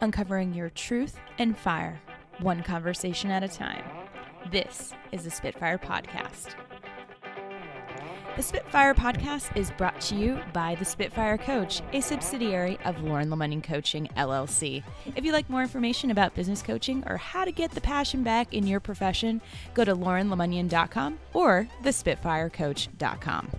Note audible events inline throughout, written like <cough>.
uncovering your truth and fire, one conversation at a time. This is the Spitfire Podcast. The Spitfire Podcast is brought to you by the Spitfire Coach, a subsidiary of Lauren Lemonnion Coaching LLC. If you'd like more information about business coaching or how to get the passion back in your profession, go to laurenlemonnion.com or thespitfirecoach.com.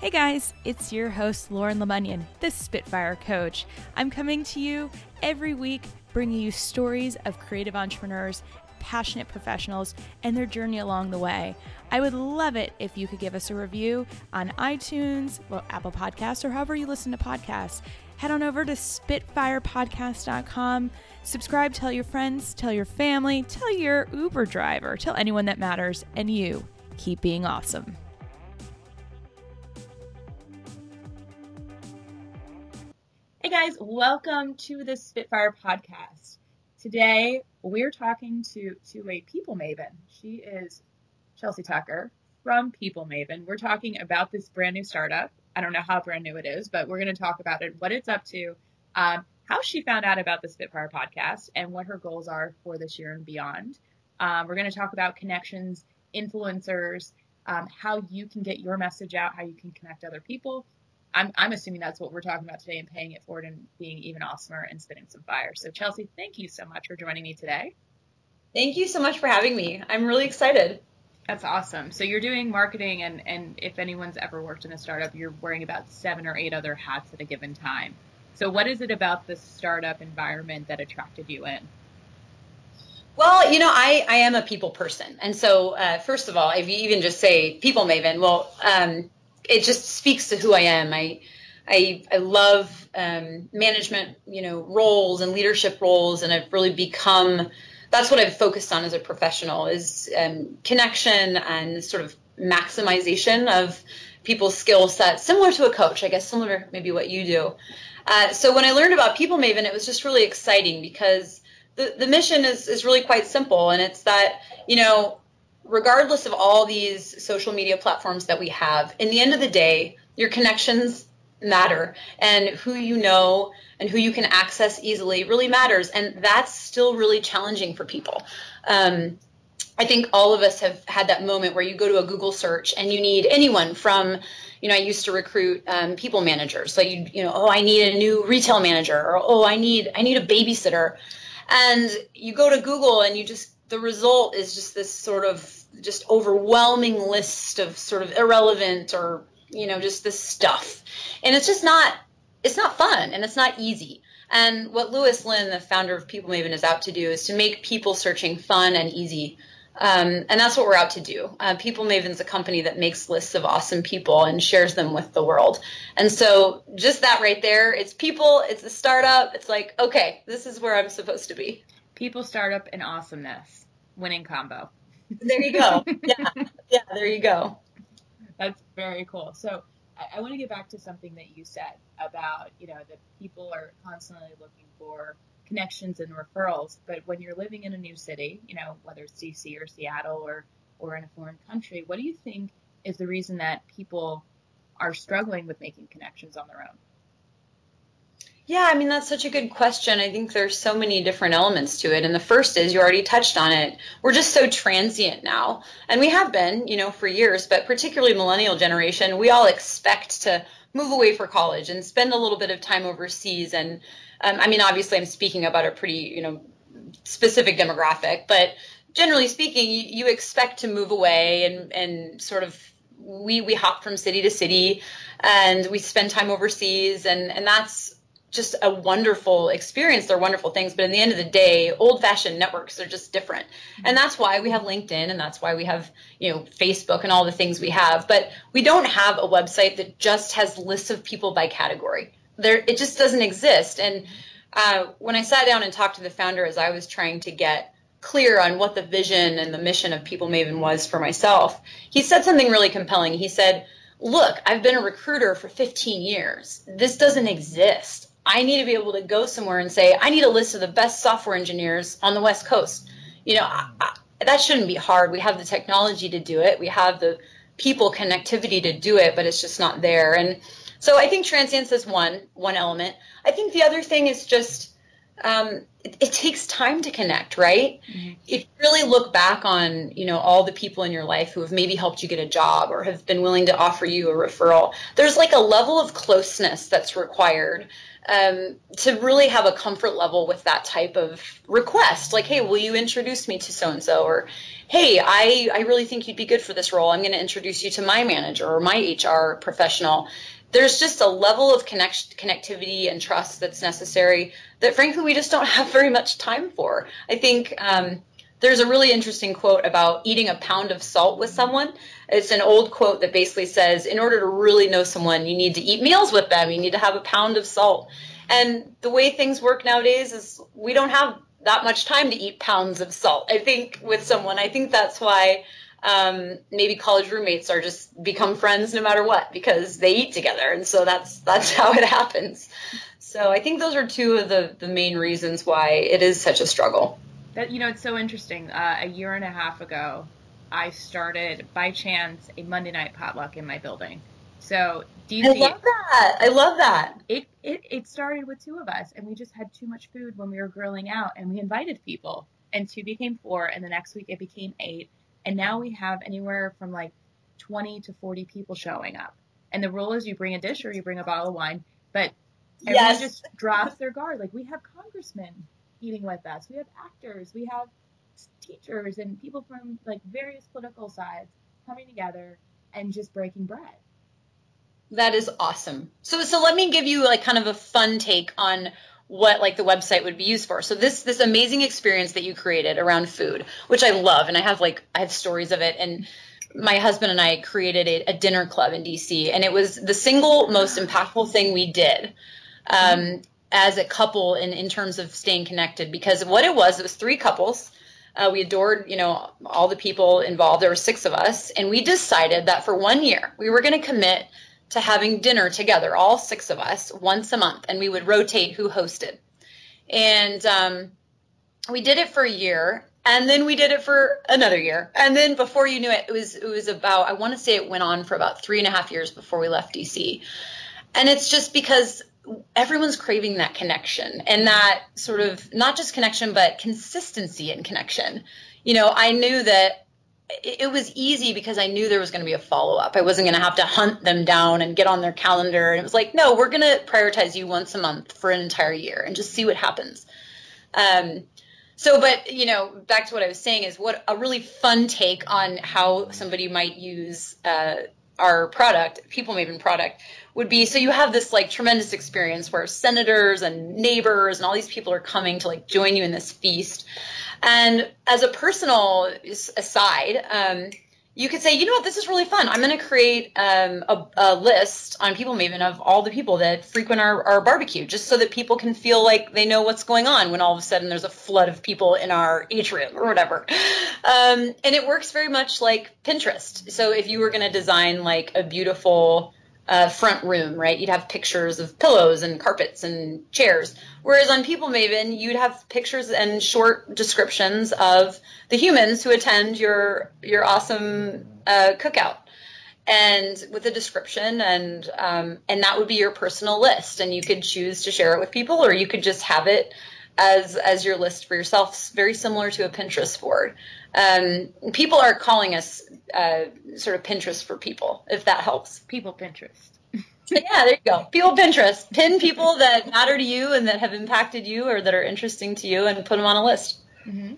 Hey guys, it's your host, Lauren Lemonnion, the Spitfire Coach. I'm coming to you every week bringing you stories of creative entrepreneurs, passionate professionals, and their journey along the way. I would love it if you could give us a review on iTunes, well, Apple Podcasts, or however you listen to podcasts. Head on over to spitfirepodcast.com. Subscribe, tell your friends, tell your family, tell your Uber driver, tell anyone that matters, and you keep being awesome. Hey guys, welcome to the Spitfire podcast. Today we're talking to to a people maven. She is Chelsea Tucker from People Maven. We're talking about this brand new startup. I don't know how brand new it is, but we're going to talk about it, what it's up to, um, how she found out about the Spitfire podcast, and what her goals are for this year and beyond. Um, we're going to talk about connections, influencers, um, how you can get your message out, how you can connect other people, I'm, I'm assuming that's what we're talking about today and paying it forward and being even awesomer and spitting some fire. So, Chelsea, thank you so much for joining me today. Thank you so much for having me. I'm really excited. That's awesome. So you're doing marketing, and, and if anyone's ever worked in a startup, you're wearing about seven or eight other hats at a given time. So what is it about the startup environment that attracted you in? Well, you know, I, I am a people person. And so, uh, first of all, if you even just say people maven, well, um, it just speaks to who I am. I I, I love um, management, you know, roles and leadership roles, and I've really become. That's what I've focused on as a professional is um, connection and sort of maximization of people's skill sets, similar to a coach, I guess, similar to maybe what you do. Uh, so when I learned about People Maven, it was just really exciting because the, the mission is, is really quite simple, and it's that you know regardless of all these social media platforms that we have, in the end of the day, your connections matter and who you know and who you can access easily really matters. And that's still really challenging for people. Um, I think all of us have had that moment where you go to a Google search and you need anyone from, you know, I used to recruit um, people managers. So you, you know, oh, I need a new retail manager, or oh, I need, I need a babysitter, and you go to Google and you just the result is just this sort of just overwhelming list of sort of irrelevant or you know just this stuff and it's just not it's not fun and it's not easy and what Lewis Lin, the founder of People Maven, is out to do is to make people searching fun and easy. Um, and that's what we're out to do. Uh, people Maven's a company that makes lists of awesome people and shares them with the world. And so, just that right there, it's people, it's a startup. It's like, okay, this is where I'm supposed to be. People, startup, and awesomeness. Winning combo there you go. <laughs> yeah, yeah, there you go. That's very cool. So I, I want to get back to something that you said about you know that people are constantly looking for connections and referrals, but when you're living in a new city, you know whether it's DC or Seattle or or in a foreign country, what do you think is the reason that people are struggling with making connections on their own? Yeah, I mean, that's such a good question. I think there's so many different elements to it. And the first is you already touched on it. We're just so transient now. And we have been, you know, for years, but particularly millennial generation, we all expect to move away for college and spend a little bit of time overseas. And um, I mean, obviously, I'm speaking about a pretty, you know, specific demographic, but generally speaking, you, you expect to move away and, and sort of we, we hop from city to city and we spend time overseas and, and that's just a wonderful experience. They're wonderful things, but in the end of the day, old-fashioned networks are just different, and that's why we have LinkedIn, and that's why we have you know Facebook and all the things we have. But we don't have a website that just has lists of people by category. There, it just doesn't exist. And uh, when I sat down and talked to the founder, as I was trying to get clear on what the vision and the mission of People Maven was for myself, he said something really compelling. He said. Look, I've been a recruiter for 15 years. This doesn't exist I need to be able to go somewhere and say, I need a list of the best software engineers on the West Coast. You know, I, I, that shouldn't be hard. We have the technology to do it. We have the people connectivity to do it, but it's just not there. And So I think transience is one one element. I think the other thing is just um, it, it, takes time to connect, right? Mm-hmm. If you really look back on, you know, all the people in your life who have maybe helped you get a job or have been willing to offer you a referral, there's like a level of closeness that's required um, to really have a comfort level with that type of request. Like, hey, will you introduce me to so and so? Or, hey, I, I really think you'd be good for this role. I'm going to introduce you to my manager or my HR professional. There's just a level of connect- connectivity and trust that's necessary that, frankly, we just don't <laughs> have very much time for. I think um, there's a really interesting quote about eating a pound of salt with someone. It's an old quote that basically says, in order to really know someone, you need to eat meals with them. You need to have a pound of salt. And the way things work nowadays is we don't have that much time to eat pounds of salt. I think with someone, I think that's why um, maybe college roommates are just become friends no matter what because they eat together, and so that's that's <laughs> how it happens. So I think those are two of the the main reasons why it is such a struggle. That you know, it's so interesting. Uh, a year and a half ago, I started by chance a Monday night potluck in my building. So DC, I love that. I love that. It, it it started with two of us, and we just had too much food when we were grilling out, and we invited people, and two became four, and the next week it became eight, and now we have anywhere from like 20 to 40 people showing up. And the rule is you bring a dish or you bring a bottle of wine, but everyone yes. just drops their guard. Like we have congressmen eating with us, we have actors, we have teachers and people from like various political sides coming together and just breaking bread. That is awesome. So so let me give you like kind of a fun take on what like the website would be used for. So this this amazing experience that you created around food, which I love and I have like I have stories of it and my husband and I created a, a dinner club in DC and it was the single most impactful thing we did. Um, as a couple in, in terms of staying connected because what it was, it was three couples uh, we adored, you know, all the people involved. There were six of us, and we decided that for one year we were going to commit to having dinner together, all six of us, once a month, and we would rotate who hosted. And um, we did it for a year, and then we did it for another year, and then before you knew it, it was it was about I want to say it went on for about three and a half years before we left DC. And it's just because everyone's craving that connection and that sort of not just connection but consistency in connection you know i knew that it was easy because I knew there was going to be a follow up. I wasn't going to have to hunt them down and get on their calendar. And it was like, no, we're going to prioritize you once a month for an entire year and just see what happens. Um, so, but you know, back to what I was saying is what a really fun take on how somebody might use uh, our product, People Maven product, would be so you have this like tremendous experience where senators and neighbors and all these people are coming to like join you in this feast. And as a personal aside, um, you could say, you know what, this is really fun. I'm going to create um, a, a, list on People Maven of all the people that frequent our, our, barbecue, just so that people can feel like they know what's going on when all of a sudden there's a flood of people in our atrium or whatever. Um, and it works very much like Pinterest. So if you were going to design like a beautiful uh, front room, right? You'd have pictures of pillows and carpets and chairs. Whereas on People Maven, you'd have pictures and short descriptions of the humans who attend your your awesome uh, cookout, and with a description, and um, and that would be your personal list, and you could choose to share it with people, or you could just have it as as your list for yourself, very similar to a Pinterest board. Um, people are calling us uh, sort of Pinterest for people, if that helps. People Pinterest. <laughs> yeah, there you go. People Pinterest. Pin people that matter to you and that have impacted you or that are interesting to you, and put them on a list. Mm-hmm.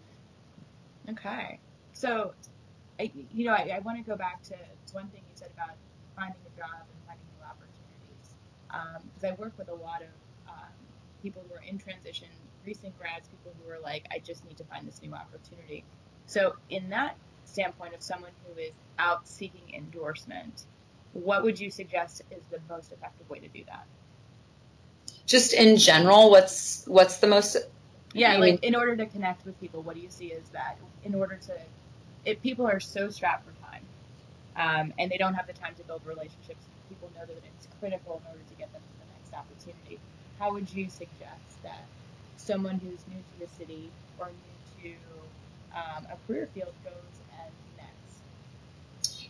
Okay. So, I, you know, I, I want to go back to, one thing you said about finding a job and finding new opportunities. Because um, I work with a lot of um, people who are in transition, recent grads, people who are like, I just need to find this new opportunity. So, in that standpoint of someone who is out seeking endorsement, what would you suggest is the most effective way to do that? Just in general, what's what's the most yeah, like mean? in order to connect with people, what do you see is that in order to if people are so strapped for time um, and they don't have the time to build relationships, people know that it's critical in order to get them to the next opportunity. How would you suggest that someone who's new to the city or new to um, a career field goes and connects?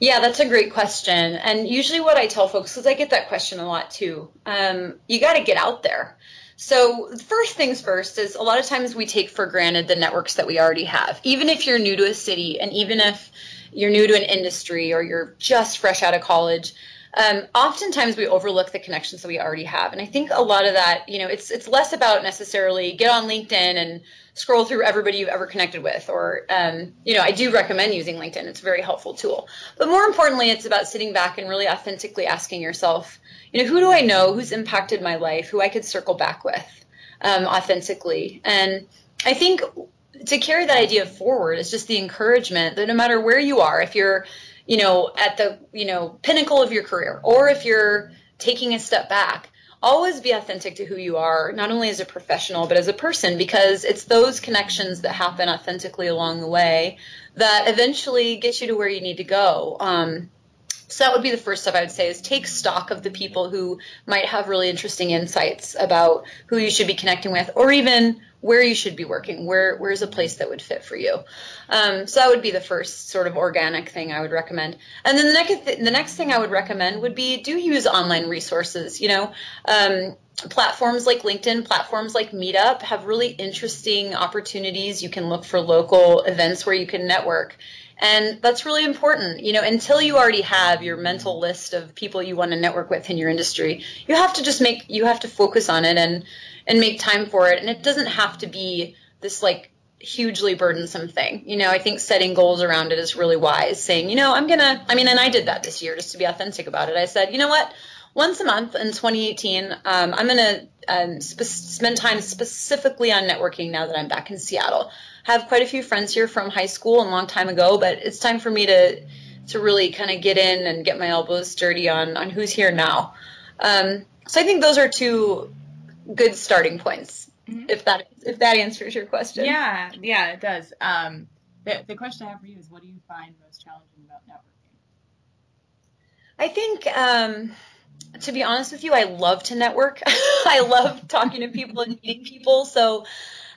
Yeah, that's a great question. And usually, what I tell folks, because I get that question a lot too, um, you got to get out there. So, first things first is a lot of times we take for granted the networks that we already have. Even if you're new to a city and even if you're new to an industry or you're just fresh out of college, um, oftentimes we overlook the connections that we already have. And I think a lot of that, you know, it's it's less about necessarily get on LinkedIn and scroll through everybody you've ever connected with, or um, you know, I do recommend using LinkedIn. It's a very helpful tool. But more importantly, it's about sitting back and really authentically asking yourself, you know, who do I know who's impacted my life, who I could circle back with um, authentically, and I think to carry that idea forward is just the encouragement that no matter where you are, if you're you know, at the, you know, pinnacle of your career, or if you're taking a step back, always be authentic to who you are, not only as a professional, but as a person, because it's those connections that happen authentically along the way that eventually get you to where you need to go. Um, so that would be the first step I would say is take stock of the people who might have really interesting insights about who you should be connecting with, or even where you should be working, where where's a place that would fit for you. Um, so that would be the first sort of organic thing I would recommend. And then the next th- the next thing I would recommend would be do use online resources. You know. Um, platforms like LinkedIn, platforms like Meetup have really interesting opportunities. You can look for local events where you can network. And that's really important. You know, until you already have your mental list of people you want to network with in your industry, you have to just make, you have to focus on it and and make time for it. And it doesn't have to be this like hugely burdensome thing. You know, I think setting goals around it is really wise. Saying, you know, I'm gonna. I mean, and I did that this year just to be authentic about it. I said, you know what, once a month in 2018, um, I'm gonna um, spe- spend time specifically on networking now that I'm back in Seattle. I have quite a few friends here from high school and long time ago, but it's time for me to to really kind of get in and get my elbows dirty on on who's here now. Um, so I think those are two good starting points. Mm-hmm. If that if that answers your question. Yeah, yeah, it does. Um, the the question I have for you is, what do you find most challenging about networking? I think. Um, to be honest with you, I love to network. <laughs> I love talking to people and meeting people. So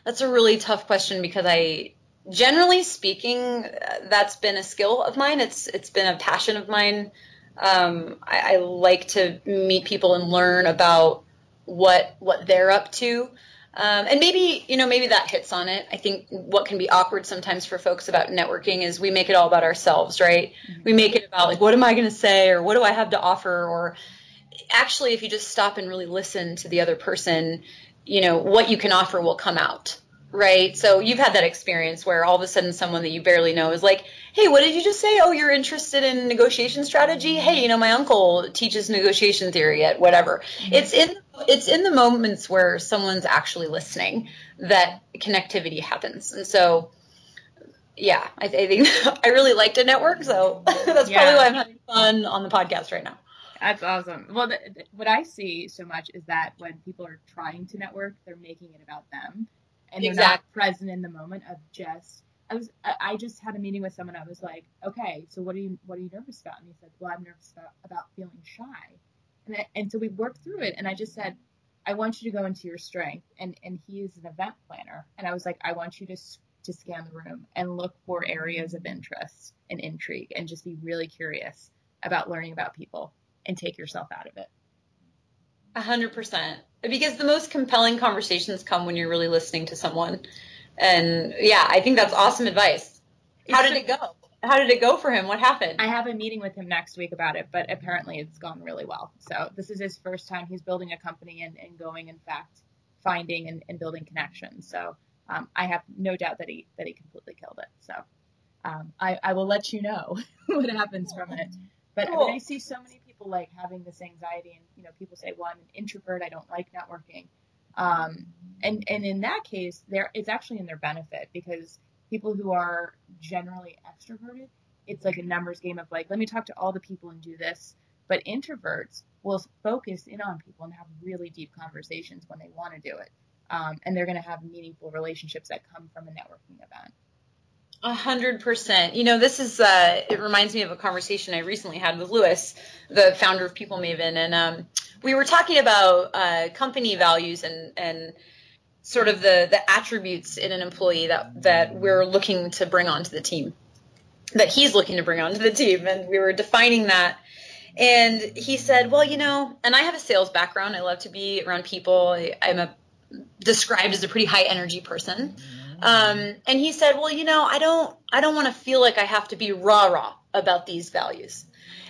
that's a really tough question because I, generally speaking, that's been a skill of mine. It's it's been a passion of mine. Um, I, I, like to meet people and learn about what what they're up to. Um, and maybe you know maybe that hits on it. I think what can be awkward sometimes for folks about networking is we make it all about ourselves, right? Mm-hmm. We make it about like what am I going to say or what do I have to offer or actually if you just stop and really listen to the other person, you know what you can offer will come out right? So you've had that experience where all of a sudden someone that you barely know is like, "Hey, what did you just say? Oh, you're interested in negotiation strategy? Hey, you know, my uncle teaches negotiation theory at whatever." Mm-hmm. It's in it's in the moments where someone's actually listening that connectivity happens. And so yeah, I, I think <laughs> I really like to network, so <laughs> that's yeah. probably why I'm having fun on the podcast right now. That's awesome. Well, the, the, what I see so much is that when people are trying to network, they're making it about them and they're not present in the moment of just I was I just had a meeting with someone. I was like, okay, so what are you what are you nervous about? And he said, well, I'm nervous about, about feeling shy. And I, and so we worked through it, and I just said, I want you to go into your strength. And and he is an event planner, and I was like, I want you to to scan the room and look for areas of interest and intrigue, and just be really curious about learning about people, and take yourself out of it. A hundred percent. Because the most compelling conversations come when you're really listening to someone. And yeah, I think that's awesome advice. How did it go? How did it go for him? What happened? I have a meeting with him next week about it, but apparently it's gone really well. So this is his first time he's building a company and, and going, in fact, finding and, and building connections. So um, I have no doubt that he that he completely killed it. So um, I, I will let you know <laughs> what happens from it. But cool. I, mean, I see so many people like having this anxiety, and you know, people say, "Well, I'm an introvert. I don't like networking." Um, and and in that case, there it's actually in their benefit because people who are generally extroverted, it's like a numbers game of like, let me talk to all the people and do this. But introverts will focus in on people and have really deep conversations when they want to do it. Um, and they're going to have meaningful relationships that come from a networking event. A hundred percent. You know, this is, uh, it reminds me of a conversation I recently had with Lewis, the founder of People Maven. And um, we were talking about uh, company values and, and sort of the, the attributes in an employee that, that we're looking to bring onto the team. that he's looking to bring onto the team. And we were defining that. And he said, well, you know, and I have a sales background. I love to be around people. I, I'm a described as a pretty high energy person. Um, and he said, well, you know, I don't, I don't want to feel like I have to be rah rah about these values.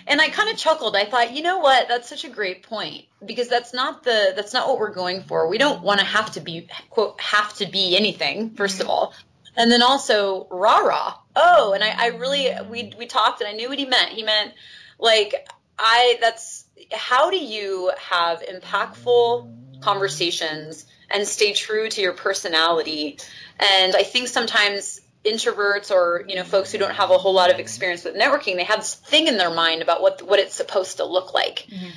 And I kind of chuckled. I thought, you know what? That's such a great point because that's not the that's not what we're going for. We don't want to have to be quote have to be anything first of mm-hmm. all, and then also rah rah. Oh, and I, I really we we talked and I knew what he meant. He meant like I that's how do you have impactful conversations and stay true to your personality? And I think sometimes introverts or you know folks who don't have a whole lot of experience with networking they have this thing in their mind about what what it's supposed to look like. Mm-hmm.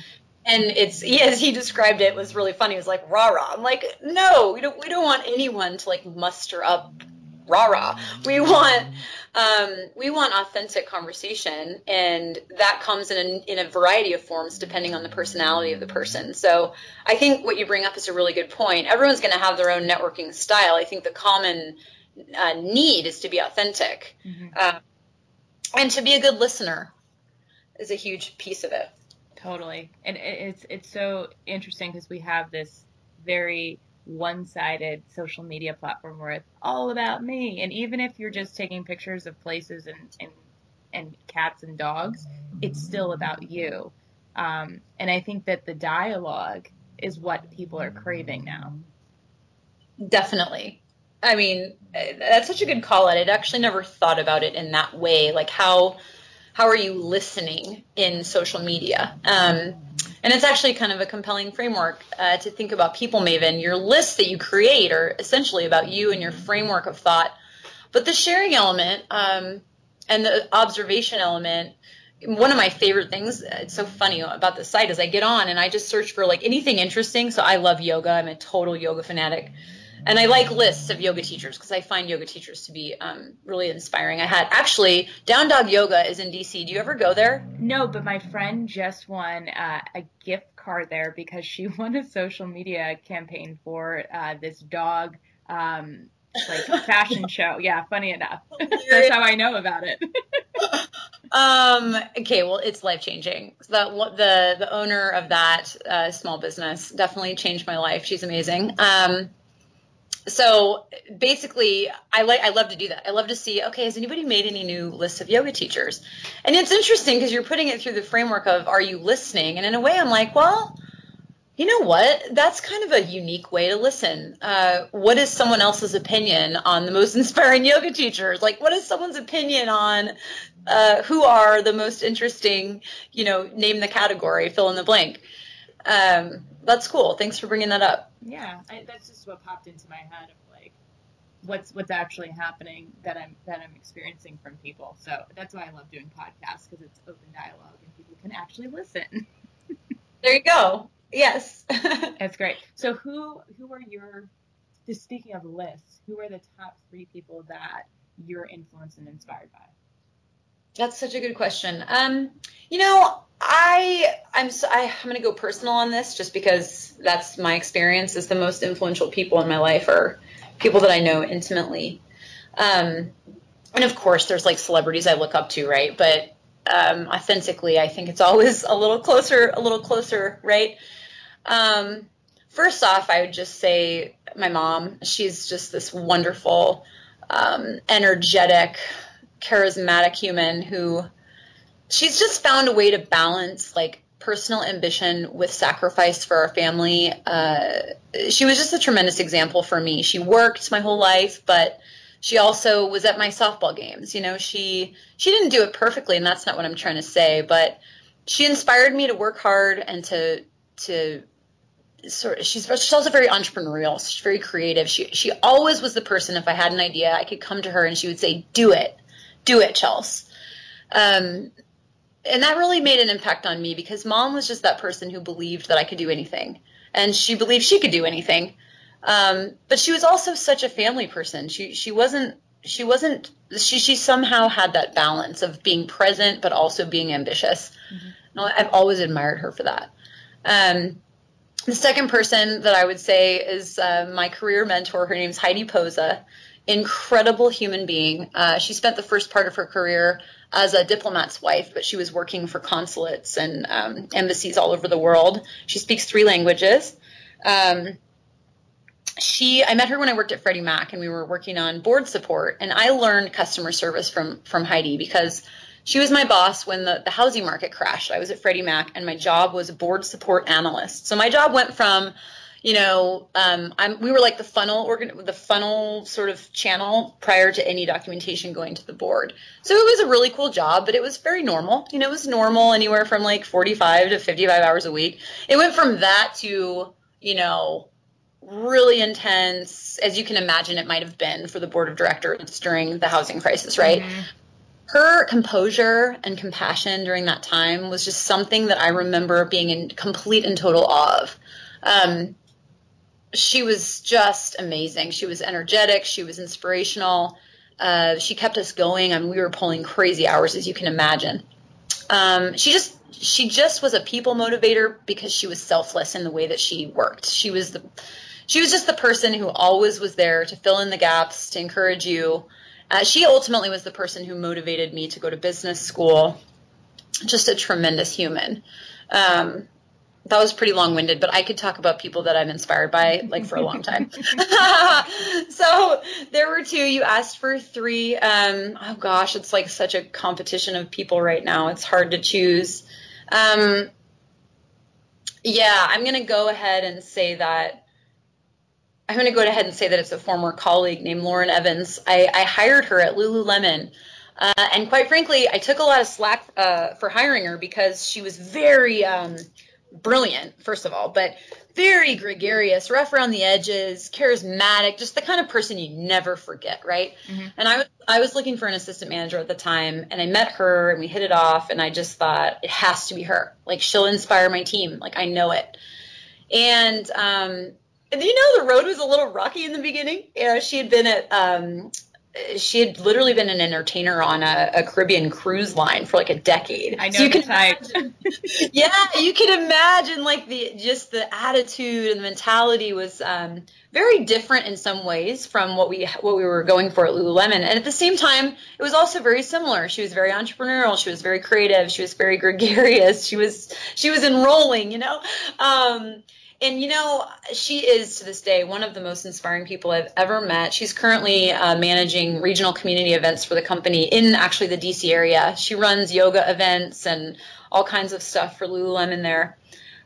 and it's he, as he described it was really funny. It was like rah rah i'm like no we don't we don't want anyone to like muster up rah rah we want um, we want authentic conversation and that comes in a, in a variety of forms depending on the personality of the person. So i think what you bring up is a really good point. Everyone's going to have their own networking style. I think the common uh, need is to be authentic. Mm-hmm. uh, and to be a good listener is a huge piece of it. Totally. And it's it's so interesting because we have this very one-sided social media platform where it's all about me. And even if you're just taking pictures of places and and, and cats and dogs it's still about you. Um, and i think that the dialogue is what people are craving now. Definitely I mean, that's such a good call out. I'd actually never thought about it in that way. Like how how are you listening in social media? Um, and it's actually kind of a compelling framework uh, to think about People Maven. Your lists that you create are essentially about you and your framework of thought. But the sharing element um, and the observation element one of my favorite things it's so funny about the site is i get on and i just search for like anything interesting so i love yoga i'm a total yoga fanatic and I like lists of yoga teachers because I find yoga teachers to be um, really inspiring. I had actually Down Dog Yoga is in DC. Do you ever go there? No, but my friend just won uh, a gift card there because she <laughs> won a social media campaign for uh, this dog um, like <laughs> fashion show. Yeah, funny enough. <laughs> That's how I know about it. um. Okay. Well, it's life changing. The the the owner of that uh, small business definitely changed my life. She's amazing. Um so basically i like i love to do that. I love to see okay has anybody made any new lists of yoga teachers? And it's interesting because you're putting it through the framework of are you listening? And in a way i'm like well you know what? That's kind of a unique way to listen. Uh, what is someone else's opinion on the most <laughs> inspiring yoga teachers like what is someone's opinion on uh, who are the most interesting you know name the category fill in the blank? Um, that's cool. Thanks for bringing that up yeah, I, that's just what popped into my head of like what's what's actually happening that I'm that I'm experiencing from people. So that's why I love doing podcasts because it's open dialogue and people can actually listen. <laughs> there you go. Yes, <laughs> that's great. So who who are your just speaking of lists, who are the top three people that you're influenced and inspired by? That's such a good question. Um, you know, I I'm so, I, am going to go personal on this just because that's my experience. Is the most influential people in my life are people that I know intimately, um, and of course there's like celebrities I look up to, right? But um, authentically, I think it's always a little closer, a little closer, right? Um, first off, I would just say my mom. She's just this wonderful, um, energetic, charismatic human who she's just found a way to balance like personal ambition with sacrifice for our family. Uh, she was just a tremendous example for me. She worked my whole life, but she also was at my softball games. You know, she she didn't do it perfectly, and that's not what I'm trying to say, but she inspired me to work hard and to to sort of, she's she's also very entrepreneurial. She's very creative. She she always was the person if I had an idea, I could come to her and she would say, "Do it, do it, Chelsea." Um, and that really made an impact on me because mom was just that person who believed that I could do anything, and she believed she could do anything. Um, but she was also such a family person. She she wasn't she wasn't she she somehow had that balance of being present but also being ambitious. Mm-hmm. I've always admired her for that. Um, the second person that I would say is uh, my career mentor. Her name's Heidi Posa. Incredible human being. Uh, she spent the first part of her career as a diplomat's wife, but she was working for consulates and um, embassies all over the world. She speaks three languages. Um, she, I met her when I worked at Freddie Mac, and we were working on board support. And I learned customer service from from Heidi because she was my boss when the, the housing market crashed. I was at Freddie Mac, and my job was board support analyst. So my job went from you know, um, I'm, we were like the funnel organ, the funnel sort of channel prior to any documentation going to the board. So it was a really cool job, but it was very normal. You know, it was normal anywhere from like 45 to 55 hours a week. It went from that to, you know, really intense, as you can imagine it might have been for the board of directors during the housing crisis, right? Mm-hmm. Her composure and compassion during that time was just something that I remember being in complete and total awe of. Um, she was just amazing. She was energetic. She was inspirational. Uh, she kept us going. I mean, we were pulling crazy hours, as you can imagine. Um, she just she just was a people motivator because she was selfless in the way that she worked. She was the she was just the person who always was there to fill in the gaps, to encourage you. Uh, she ultimately was the person who motivated me to go to business school. Just a tremendous human. Um, that was pretty long winded, but I could talk about people that I'm inspired by like for a long time. <laughs> <laughs> so there were two. You asked for three. Um, oh gosh, it's like such a competition of people right now. It's hard to choose. Um, yeah, I'm going to go ahead and say that. I'm going to go ahead and say that it's a former colleague named Lauren Evans. I, I hired her at Lululemon. Uh, and quite frankly, I took a lot of slack uh, for hiring her because she was very. Um, brilliant, first of all, but very gregarious, rough around the edges, charismatic, just the kind of person you never forget, right? Mm-hmm. And I was I was looking for an assistant manager at the time, and I met her, and we hit it off, and I just thought it has to be her. Like she'll inspire my team, like I know it. And um, you know, the road was a little rocky in the beginning. You know, she had been at um, she had literally been an entertainer on a, a, Caribbean cruise line for like a decade. I know so you can imagine, <laughs> yeah, you can imagine like the just the attitude and the mentality was um, very different in some ways from what we what we were going for at Lululemon, and at the same time, it was also very similar. She was very entrepreneurial. She was very creative. She was very gregarious. She was she was enrolling, you know. Um, and you know, she is to this day one of the most inspiring people I've ever met. She's currently uh, managing regional community events for the company in actually the DC area. She runs yoga events and all kinds of stuff for Lululemon there.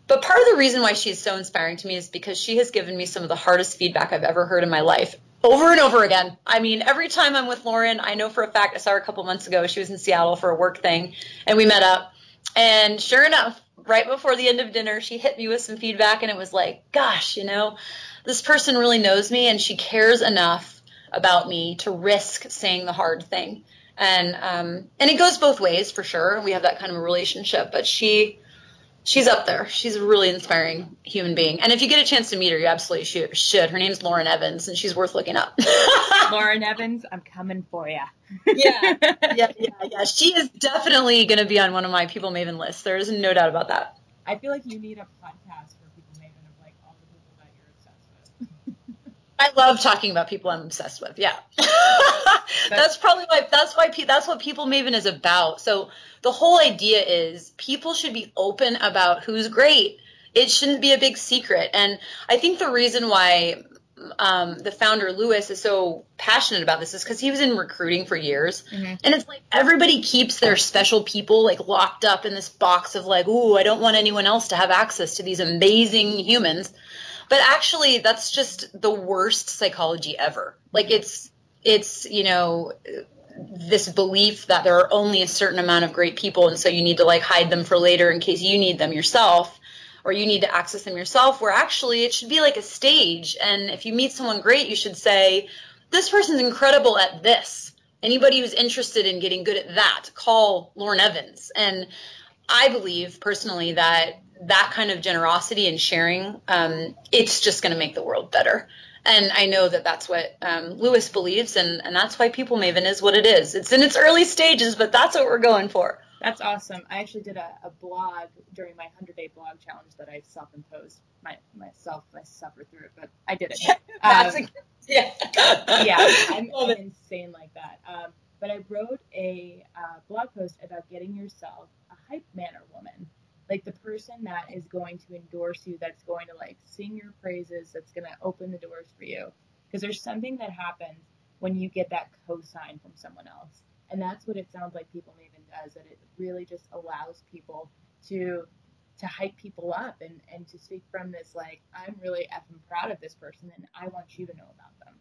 But part of the reason why she's so inspiring to me is because she has given me some of the hardest feedback I've ever heard in my life over and over again. I mean, every time I'm with Lauren, I know for a fact I saw her a couple months ago. She was in Seattle for a work thing, and we met up. And sure enough, right before the end of dinner, she hit me with some feedback, and it was like, gosh, you know, this person really knows me and she cares enough about me to risk saying the hard thing. And um, and it goes both ways for sure. We have that kind of a relationship, but she she's up there. She's a really inspiring human being. And if you get a chance to meet her, you absolutely should. Her name's Lauren Evans, and she's worth looking up. <laughs> Lauren Evans, I'm coming for you. yeah, <laughs> yeah, yeah, yeah. She is definitely going to be on one of my People Maven lists. There is no doubt about that. I feel like you need a podcast for People Maven of like all the people that you're obsessed with. I love talking about people I'm obsessed with. Yeah, <laughs> that's probably why. That's why. That's what People Maven is about. So the whole idea is people should be open about who's great. It shouldn't be a big secret. And I think the reason why um, the founder Lewis is so passionate about this is because he was in recruiting for years, mm-hmm. and it's like everybody keeps their special people like locked up in this box of like, ooh, I don't want anyone else to have access to these amazing humans. But actually, that's just the worst psychology ever. Like it's it's you know this belief that there are only a certain amount of great people, and so you need to like hide them for later in case you need them yourself or you need to access them yourself, where actually it should be like a stage. And if you meet someone great, you should say, This person's incredible at this. Anybody who's interested in getting good at that, call Lauren Evans. And I believe personally that that kind of generosity and sharing, um, it's just going to make the world better. And I know that that's what um, Lewis believes, and, and that's why People Maven is what it is. It's in its early stages, but that's what we're going for. That's awesome. I actually did a, a blog during my 100 day blog challenge that I self imposed my, myself. I suffered through it, but I did it. <laughs> That's um, a, <laughs> yeah. yeah, I'm, <laughs> I'm insane like that. Um, but I wrote a uh, blog post about getting yourself a hype man or woman. Like the person that is going to endorse you, that's going to like sing your praises, that's going to open the doors for you. Because there's something that happens when you get that cosign from someone else. And that's what it sounds like People Maven does, that it really just allows people to to hype people up and, and to speak from this like, I'm really effing proud of this person and I want you to know about them.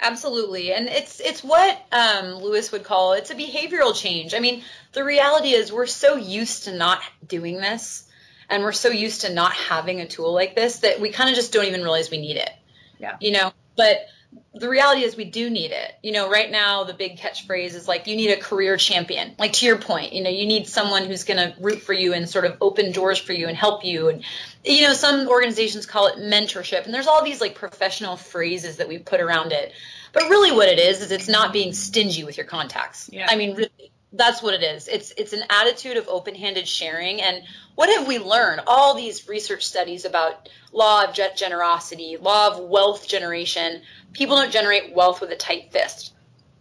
Absolutely. And it's it's what um, Lewis would call it's a behavioral change. I mean, the reality is we're so used to not doing this and we're so used to not having a tool like this that we kind of just don't even realize we need it. Yeah. You know, but the reality is we do need it. You know, right now the big catchphrase is like you need a career champion. Like to your point, you know, you need someone who's going to root for you and sort of open doors for you and help you. And you know, some organizations call it mentorship, and there's all these like professional phrases that we put around it. But really, what it is is it's not being stingy with your contacts. Yeah. I mean, really, that's what it is. It's it's an attitude of open-handed sharing. And what have we learned? All these research studies about law of generosity, law of wealth generation. People don't generate wealth with a tight fist.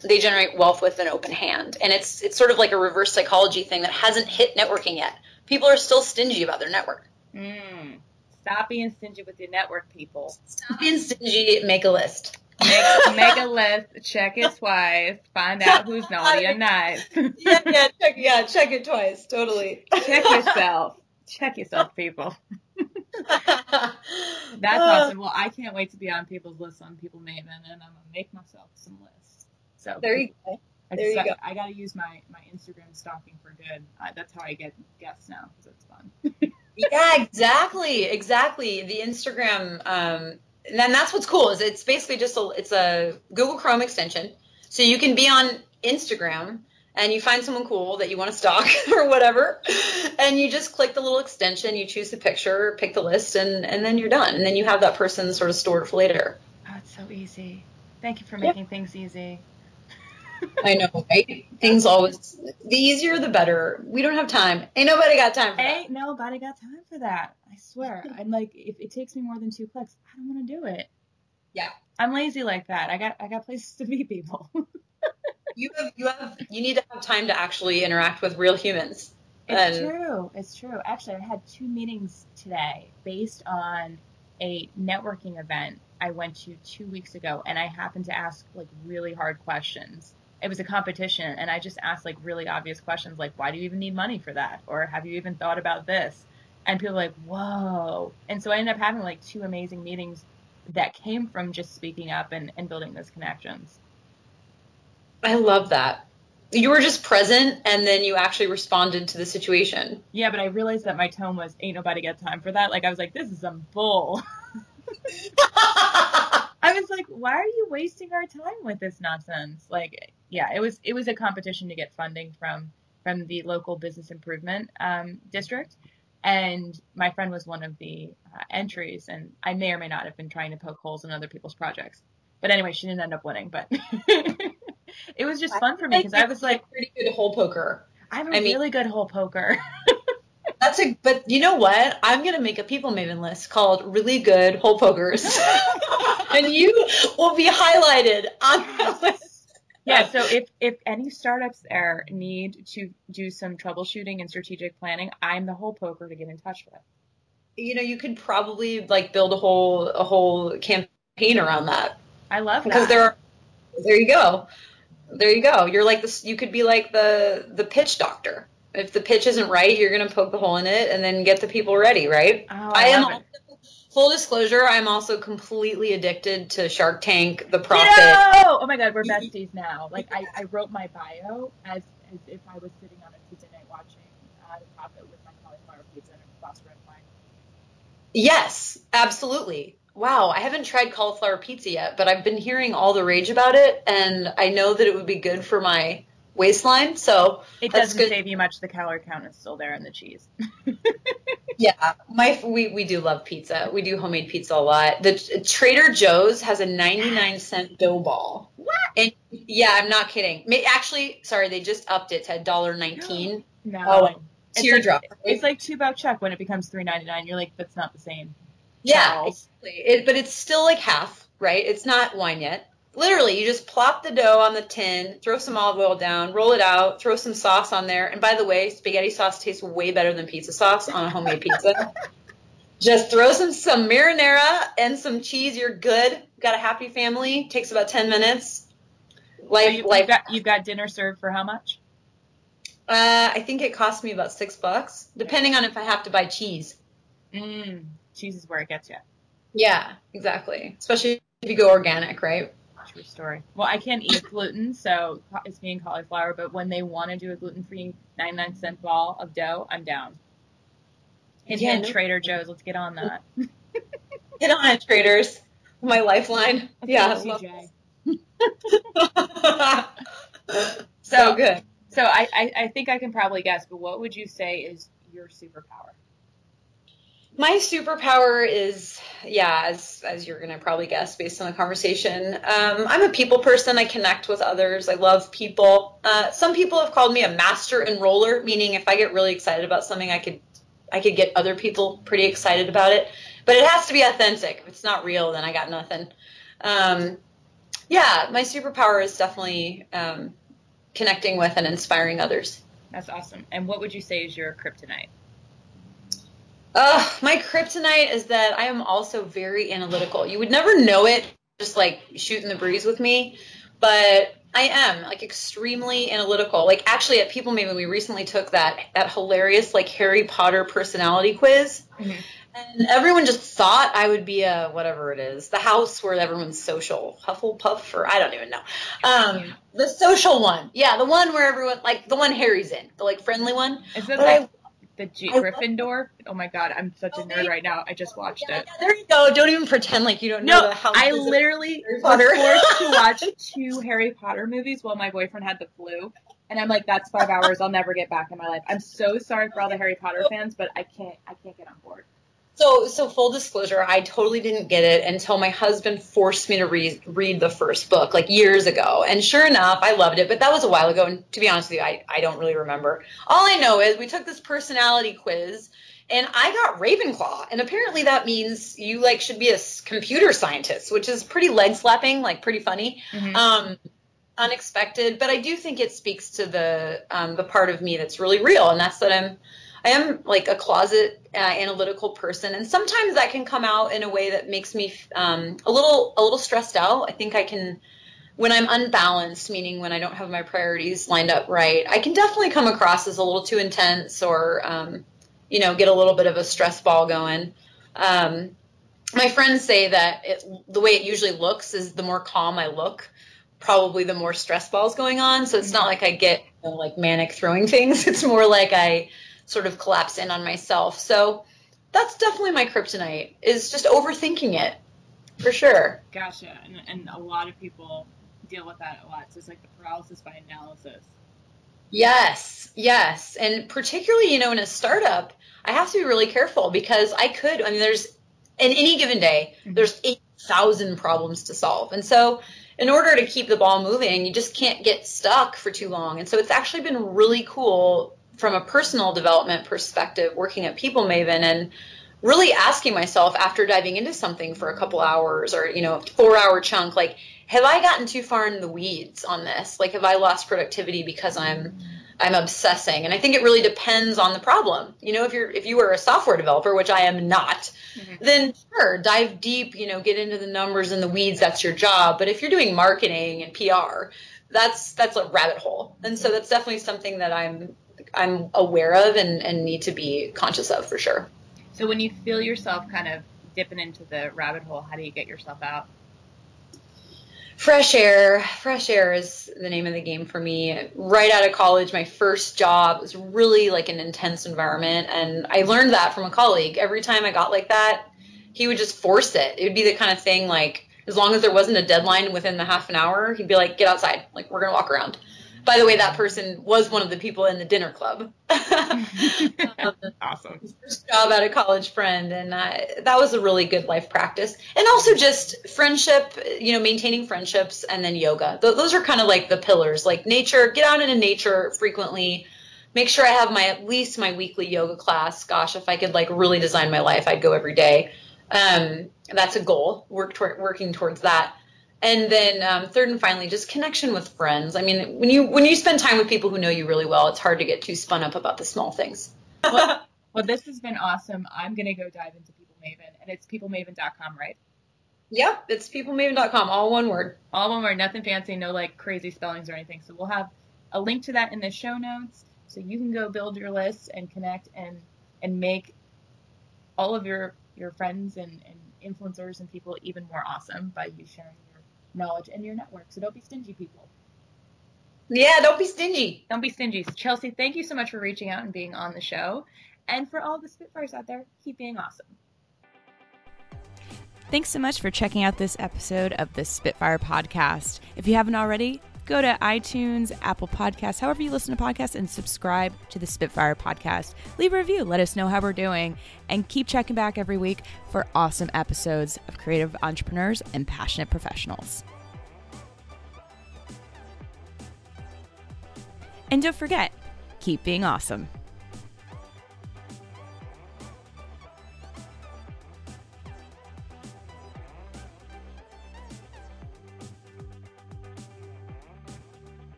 They generate wealth with an open hand. And it's it's sort of like a reverse psychology thing that hasn't hit networking yet. People are still stingy about their network. Mm. Stop being stingy with your network, people. Stop being stingy. Make a list. Make, make a list, check it twice, find out who's naughty and nice. <laughs> yeah, yeah, check, yeah, check it twice. Totally. check yourself. Check yourself, people. <laughs> That's awesome. Well, I can't wait to be on people's lists on People Maven, and I'm gonna make myself some lists. So there you go. I, there you just, go. I, got to use my my Instagram stalking for good. Uh, that's how I get guests now because it's fun. yeah, exactly, exactly. The Instagram, um, then that's what's cool is it's basically just a it's a Google Chrome extension, so you can be on Instagram and you find someone cool that you want to stalk <laughs> or whatever, and you just click the little extension, you choose the picture, pick the list, and and then you're done, and then you have that person sort of stored for later. Oh, it's so easy. Thank you for making things easy. I know, right? Things always the easier the better. We don't have time. Ain't nobody got time for that. Ain't nobody got time for that. I swear. <laughs> I'm like, if it takes me more than two clicks, I don't want to do it. Yeah. I'm lazy like that. I got I got places to meet people. <laughs> you have you have you need to have time to actually interact with real humans. It's And- true. It's true. Actually, I had two meetings today based on a networking event I went to two weeks ago, and I happened to ask like really hard questions. It was a competition, and I just asked like really obvious questions, like "Why do you even need money for that?" or "Have you even thought about this?" And people were like, "Whoa!" And so I ended up having like two amazing meetings that came from just speaking up and, and building those connections. I love that. You were just present and then you actually responded to the situation. Yeah, but I realized that my tone was, "Ain't nobody got time for that." Like I was like, "This is some bull." <laughs> I was like, why are you wasting our time with this nonsense? Like, yeah, it was it was a competition to get funding from from the local business improvement um, district, and my friend was one of the uh, entries, and I may or may not have been trying to poke holes in other people's projects. But anyway, she didn't end up winning. But <laughs> it was just fun for me because I was like, pretty good hole poker. I'm a I mean- really good hole poker. <laughs> That's a but you know what? I'm gonna make a people maven list called really good hole pokers. <laughs> and you will be highlighted on that list. Yeah, so if, if any startups there need to do some troubleshooting and strategic planning, I'm the hole poker to get in touch with. You know, you could probably like build a whole a whole campaign around that. I love that. because there are there you go there you go you're like this you could be like the the pitch doctor if the pitch isn't right you're going to poke the hole in it and then get the people ready right oh, i, am it. Full disclosure i'm also completely addicted to shark tank the profit Yo! Oh my god, we're besties now. Like I, I wrote my bio as as if I was sitting on a pizza night watching uh, the profit with my cauliflower pizza and a glass of red wine. yes absolutely wow i haven't tried cauliflower pizza yet but i've been hearing all the rage about it and i know that it would be good for my waistline so It doesn't good. save you much. The calorie count is still there in the cheese. <laughs> Yeah, my we we do love pizza. We do homemade pizza a lot. The Trader Joe's has a 99 <gasps> cent dough ball. What? And yeah, I'm not kidding. Actually, sorry, they just upped it to $1.19. <gasps> No. Oh, It's Teardrop. Like, it's like two buck chuck when it becomes three ninety nine. You're like, that's not the same. yeah, exactly. It, but it's still like half, right? It's not wine yet. Literally, you just plop the dough on the tin, throw some olive oil down, roll it out, throw some sauce on there. And by the way, spaghetti sauce tastes way better than pizza sauce on a homemade pizza. <laughs> just throw some some marinara and some cheese. You're good. Got a happy family. Takes about ten minutes. Like, so you, like, got, you got dinner served for how much? Uh, I think it cost me about six bucks, depending on if I have to buy cheese. Mm, cheese is where it gets you. Yeah, exactly. Especially if you go organic, right? Story. Well, I can't eat gluten, so it's me and cauliflower. But when they want to do a gluten-free 99 cent ball of dough, I'm down. Hint, yeah, no. Trader Joe's. Let's get on that. <laughs> get on it, traders. My lifeline. <laughs> yeah. <laughs> so good. So I, I, I think I can probably guess, but what would you say is your superpower? My superpower is, yeah, as as you're gonna probably guess based on the conversation. Um, I'm a people person. I connect with others. I love people. Uh, some people have called me a master enroller, meaning if I get really excited about something, I could I could get other people pretty excited about it. But it has to be authentic. If it's not real, then I got nothing. Um, yeah, my superpower is definitely um, connecting with and inspiring others. That's awesome. And what would you say is your kryptonite? Uh, my kryptonite is that I am also very analytical. You would never know it just like shooting the breeze with me, but I am like extremely analytical. Like actually at People Maven we recently took that that hilarious like Harry Potter personality quiz. Mm-hmm. And everyone just thought I would be a whatever it is, the house where everyone's social, Hufflepuff, or I don't even know. Um, the social one, yeah, the one where everyone like the one Harry's in, the like friendly one. Is like I, the G- Gryffindor? Oh my god, I'm such a oh, nerd right now. I just watched yeah, it. Yeah, there you go. Don't even pretend like you don't know. No, the I literally was forced to <laughs> watch two Harry Potter movies while my boyfriend had the flu. And I'm like, that's five hours I'll never get back in my life. I'm so sorry for all the Harry Potter <laughs> fans, but I can't I can't get on board. So, so full disclosure, I totally didn't get it until my husband forced me to read read the first book like years ago. And sure enough, I loved it, but that was a while ago. And to be honest with you, I, I don't really remember. All I know is we took this personality quiz and I got Ravenclaw. And apparently that means you like should be a computer scientist, which is pretty leg slapping, like pretty funny. Mm-hmm. Um, unexpected, but I do think it speaks to the um, the part of me that's really real, and that's that I'm I am like a closet uh, analytical person, and sometimes that can come out in a way that makes me um, a little a little stressed out. I think I can when I'm unbalanced, meaning when I don't have my priorities lined up right, I can definitely come across as a little too intense or um, you know get a little bit of a stress ball going. Um, my friends say that it, the way it usually looks is the more calm I look, probably the more stress balls going on. So it's not like I get you know, like manic throwing <laughs> things. It's more like I sort of collapse in on myself. So that's definitely my kryptonite is just overthinking it for sure. Gotcha. And, and a lot of people deal with that a lot. So it's like the paralysis by analysis. Yes, yes. And particularly, you know, in a startup, I have to be really careful because I could, I mean, there's, in any given day, mm-hmm. there's 8,000 problems to solve. And so, in order to keep the ball moving, you just can't get stuck for too long. And so, it's actually been really cool from a personal development perspective, working at People Maven and really asking myself after diving into something for a couple hours or, you know, four hour chunk, like, have I gotten too far in the weeds on this? Like, have I lost productivity because I'm, I'm obsessing? And I think it really depends on the problem. You know, if you're, if you were a software developer, which I am not, mm-hmm. then sure, dive deep, you know, get into the numbers and the weeds. That's your job. But if you're doing marketing and PR, that's, that's a rabbit hole. And so that's definitely something that I'm I'm aware of and, and need to be conscious of for sure. So when you feel yourself kind of dipping into the rabbit hole, how do you get yourself out? Fresh air. Fresh air is the name of the game for me. Right out of college, my first job was really like an intense environment. And I learned that from a colleague. Every time I got like that, he would just force it. It would be the kind of thing like, as long as there wasn't a deadline within the half an hour, he'd be like, get outside. Like, we're going to walk around. By the way, that person was one of the people in the dinner club. <laughs> awesome. First job at a college friend, and uh, that was a really good life practice. And also just friendship, you know, maintaining friendships, and then yoga. Th- those are kind of like the pillars. Like nature, get out into nature frequently. Make sure I have my at least my weekly yoga class. Gosh, if I could like really design my life, I'd go every day. Um, that's a goal. Work toward working towards that And then um, third and finally, just connection with friends. I mean, when you when you spend time with people who know you really well, it's hard to get too spun up about the small things. well, well, this has been awesome. I'm gonna go dive into People Maven, and it's peoplemaven.com, right? Yep, it's peoplemaven.com, all one word. All one word, nothing fancy, no like crazy spellings or anything. So we'll have a link to that in the show notes, so you can go build your list and connect and and make all of your your friends and, and influencers and people even more awesome by you sharing your knowledge and your network. So don't be stingy, people. Yeah, don't be stingy. Don't be stingy. Chelsea, thank you so much for reaching out and being on the show. And for all the Spitfires out there, keep being awesome. Thanks so much for checking out this episode of the Spitfire Podcast. If you haven't already, go to iTunes, Apple Podcasts, however you listen to podcasts, and subscribe to the Spitfire Podcast. Leave a review, let us know how we're doing, and keep checking back every week for awesome episodes of creative entrepreneurs and passionate professionals. And don't forget, keep being awesome.